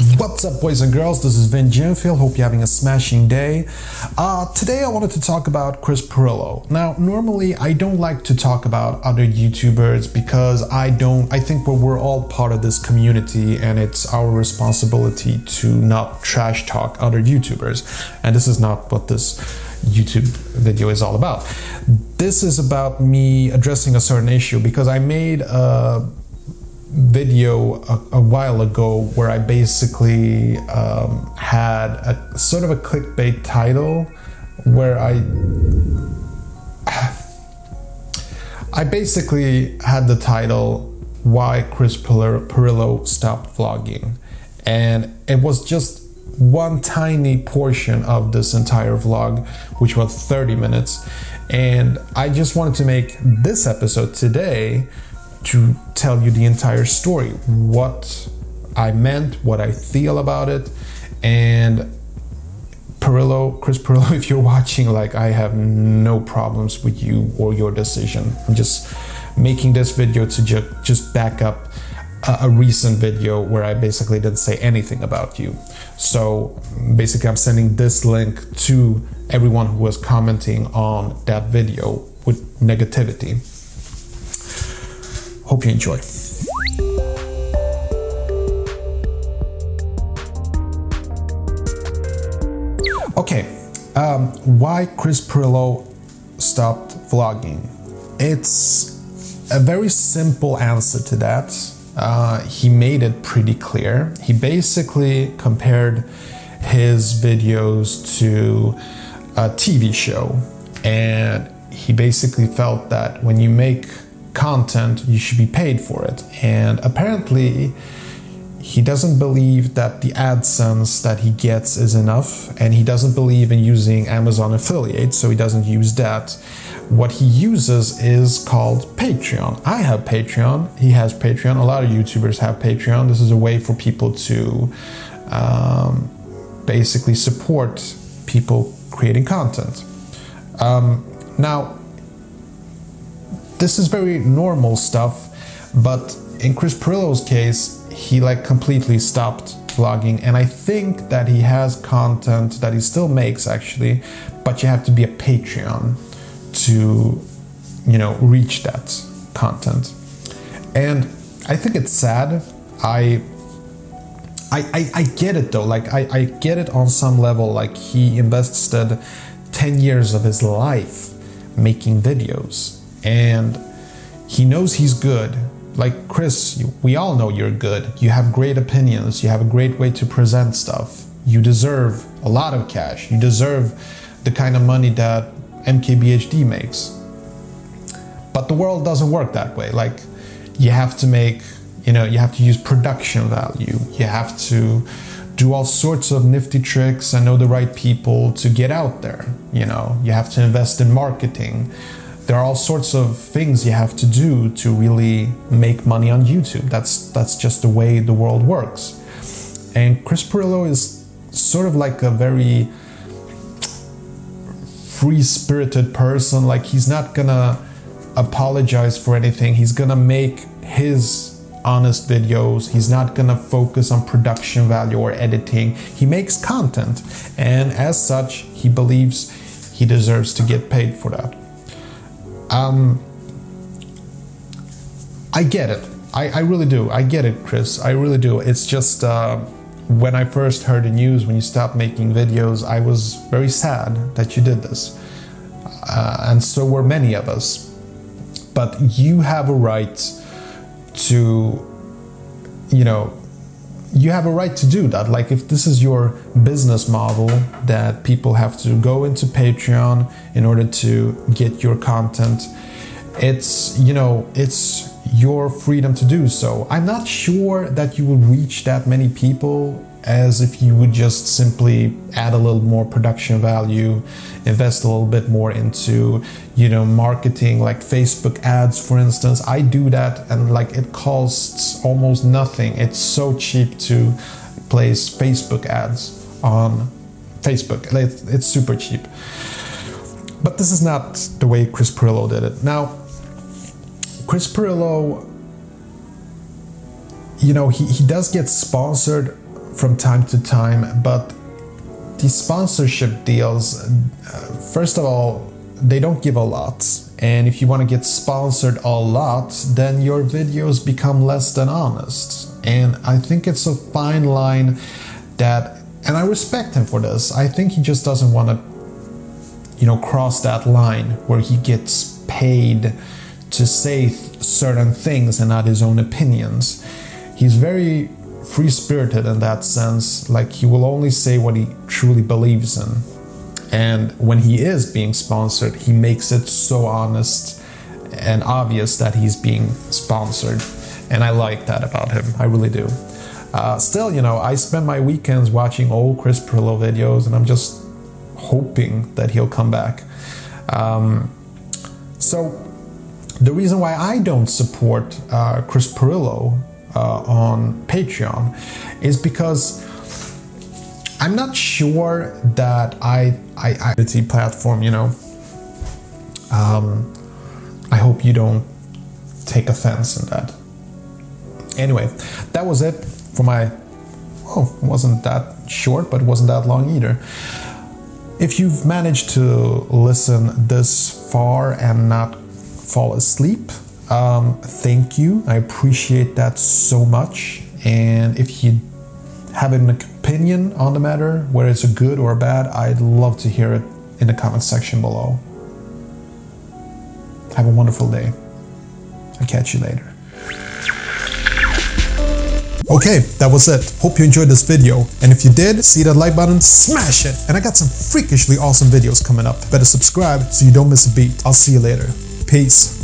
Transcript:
What's up, boys and girls? This is Vin Gemfield. Hope you're having a smashing day. Uh, today, I wanted to talk about Chris Pirillo. Now, normally, I don't like to talk about other YouTubers because I don't. I think we're all part of this community, and it's our responsibility to not trash talk other YouTubers. And this is not what this YouTube video is all about. This is about me addressing a certain issue because I made a video a, a, while ago where I basically um, had a sort of a clickbait title where I I basically had the title why Chris Pirillo stopped vlogging. And it was just one tiny portion of this entire vlog which was 30 minutes. And I just wanted to make this episode today to tell you the entire story, what I meant, what I feel about it, and Pirillo, Chris Pirillo, if you're watching, like I have no problems with you or your decision. I'm just making this video to ju- just back up a, a recent video where I basically didn't say anything about you. So basically, I'm sending this link to everyone who was commenting on that video with negativity. Hope you enjoy. Okay, um, why Chris Pirillo stopped vlogging? It's a very simple answer to that. Uh, he made it pretty clear. He basically compared his videos to a TV show, and he basically felt that when you make content, you should be paid for it. And apparently, he doesn't believe that the AdSense that he gets is enough, and he doesn't believe in using Amazon affiliates, so he doesn't use that. What he uses is called Patreon. I have Patreon, he has Patreon, a lot of YouTubers have Patreon. This is a way for people to um, basically support people creating content. Um, now, this is very normal stuff, but in Chris Pirillo's case, he like completely stopped vlogging, and I think that he has content that he still makes actually, but you have to be a Patreon to, you know, reach that content. And I think it's sad. I I, I, I, get it though. Like I, I get it on some level. Like he invested 10 years of his life making videos and he knows he's good. Like Chris, we all know you're good. You have great opinions. You have a great way to present stuff. You deserve a lot of cash. You deserve the kind of money that MKBHD makes. But the world doesn't work that way. Like you have to make, you know, you have to use production value. You have to do all sorts of nifty tricks and know the right people to get out there. You know, you have to invest in marketing there are all sorts of things you have to do to really make money on YouTube. That's that's just the way the world works. And Chris Pirillo is sort of like a very free-spirited person. Like he's not gonna apologize for anything. He's gonna make his honest videos. He's not gonna focus on production value or editing. He makes content, and as such, he believes he deserves to get paid for that. Um, I get it. I, I really do. I get it, Chris. I really do. It's just uh, when I first heard the news when you stopped making videos, I was very sad that you did this. Uh, and so were many of us. But you have a right to, you know, you have a right to do that. Like, if this is your business model that people have to go into Patreon in order to get your content, it's, you know, it's your freedom to do so. I'm not sure that you will reach that many people as if you would just simply add a little more production value, invest a little bit more into, you know, marketing like Facebook ads, for instance. I do that and like it costs almost nothing. It's so cheap to place Facebook ads on Facebook. It's super cheap. But this is not the way Chris Pirillo did it. Now, Chris Pirillo, you know, he, he does get sponsored from time to time, but these sponsorship deals, uh, first of all, they don't give a lot. And if you want to get sponsored a lot, then your videos become less than honest. And I think it's a fine line that, and I respect him for this. I think he just doesn't want to, you know, cross that line where he gets paid to say certain things and not his own opinions. He's very free spirited in that sense. Like he will only say what he truly believes in. And when he is being sponsored, he makes it so honest and obvious that he's being sponsored. And I like that about him. I really do. Uh, still, you know, I spend my weekends watching old Chris Pirillo videos and I'm just hoping that he'll come back. Um, so, the reason why I don't support uh, Chris Pirillo uh, on Patreon is because I'm not sure that I I, I the platform. You know, um, I hope you don't take offense in that. Anyway, that was it for my. Oh, wasn't that short, but wasn't that long either. If you've managed to listen this far and not fall asleep, um, thank you. I appreciate that so much. And if you have an opinion on the matter, whether it's a good or a bad, I'd love to hear it in the comment section below. Have a wonderful day. I'll catch you later. Okay, that was it. Hope you enjoyed this video. And if you did, see that like button, smash it. And I got some freakishly awesome videos coming up. Better subscribe so you don't miss a beat. I'll see you later. Peace.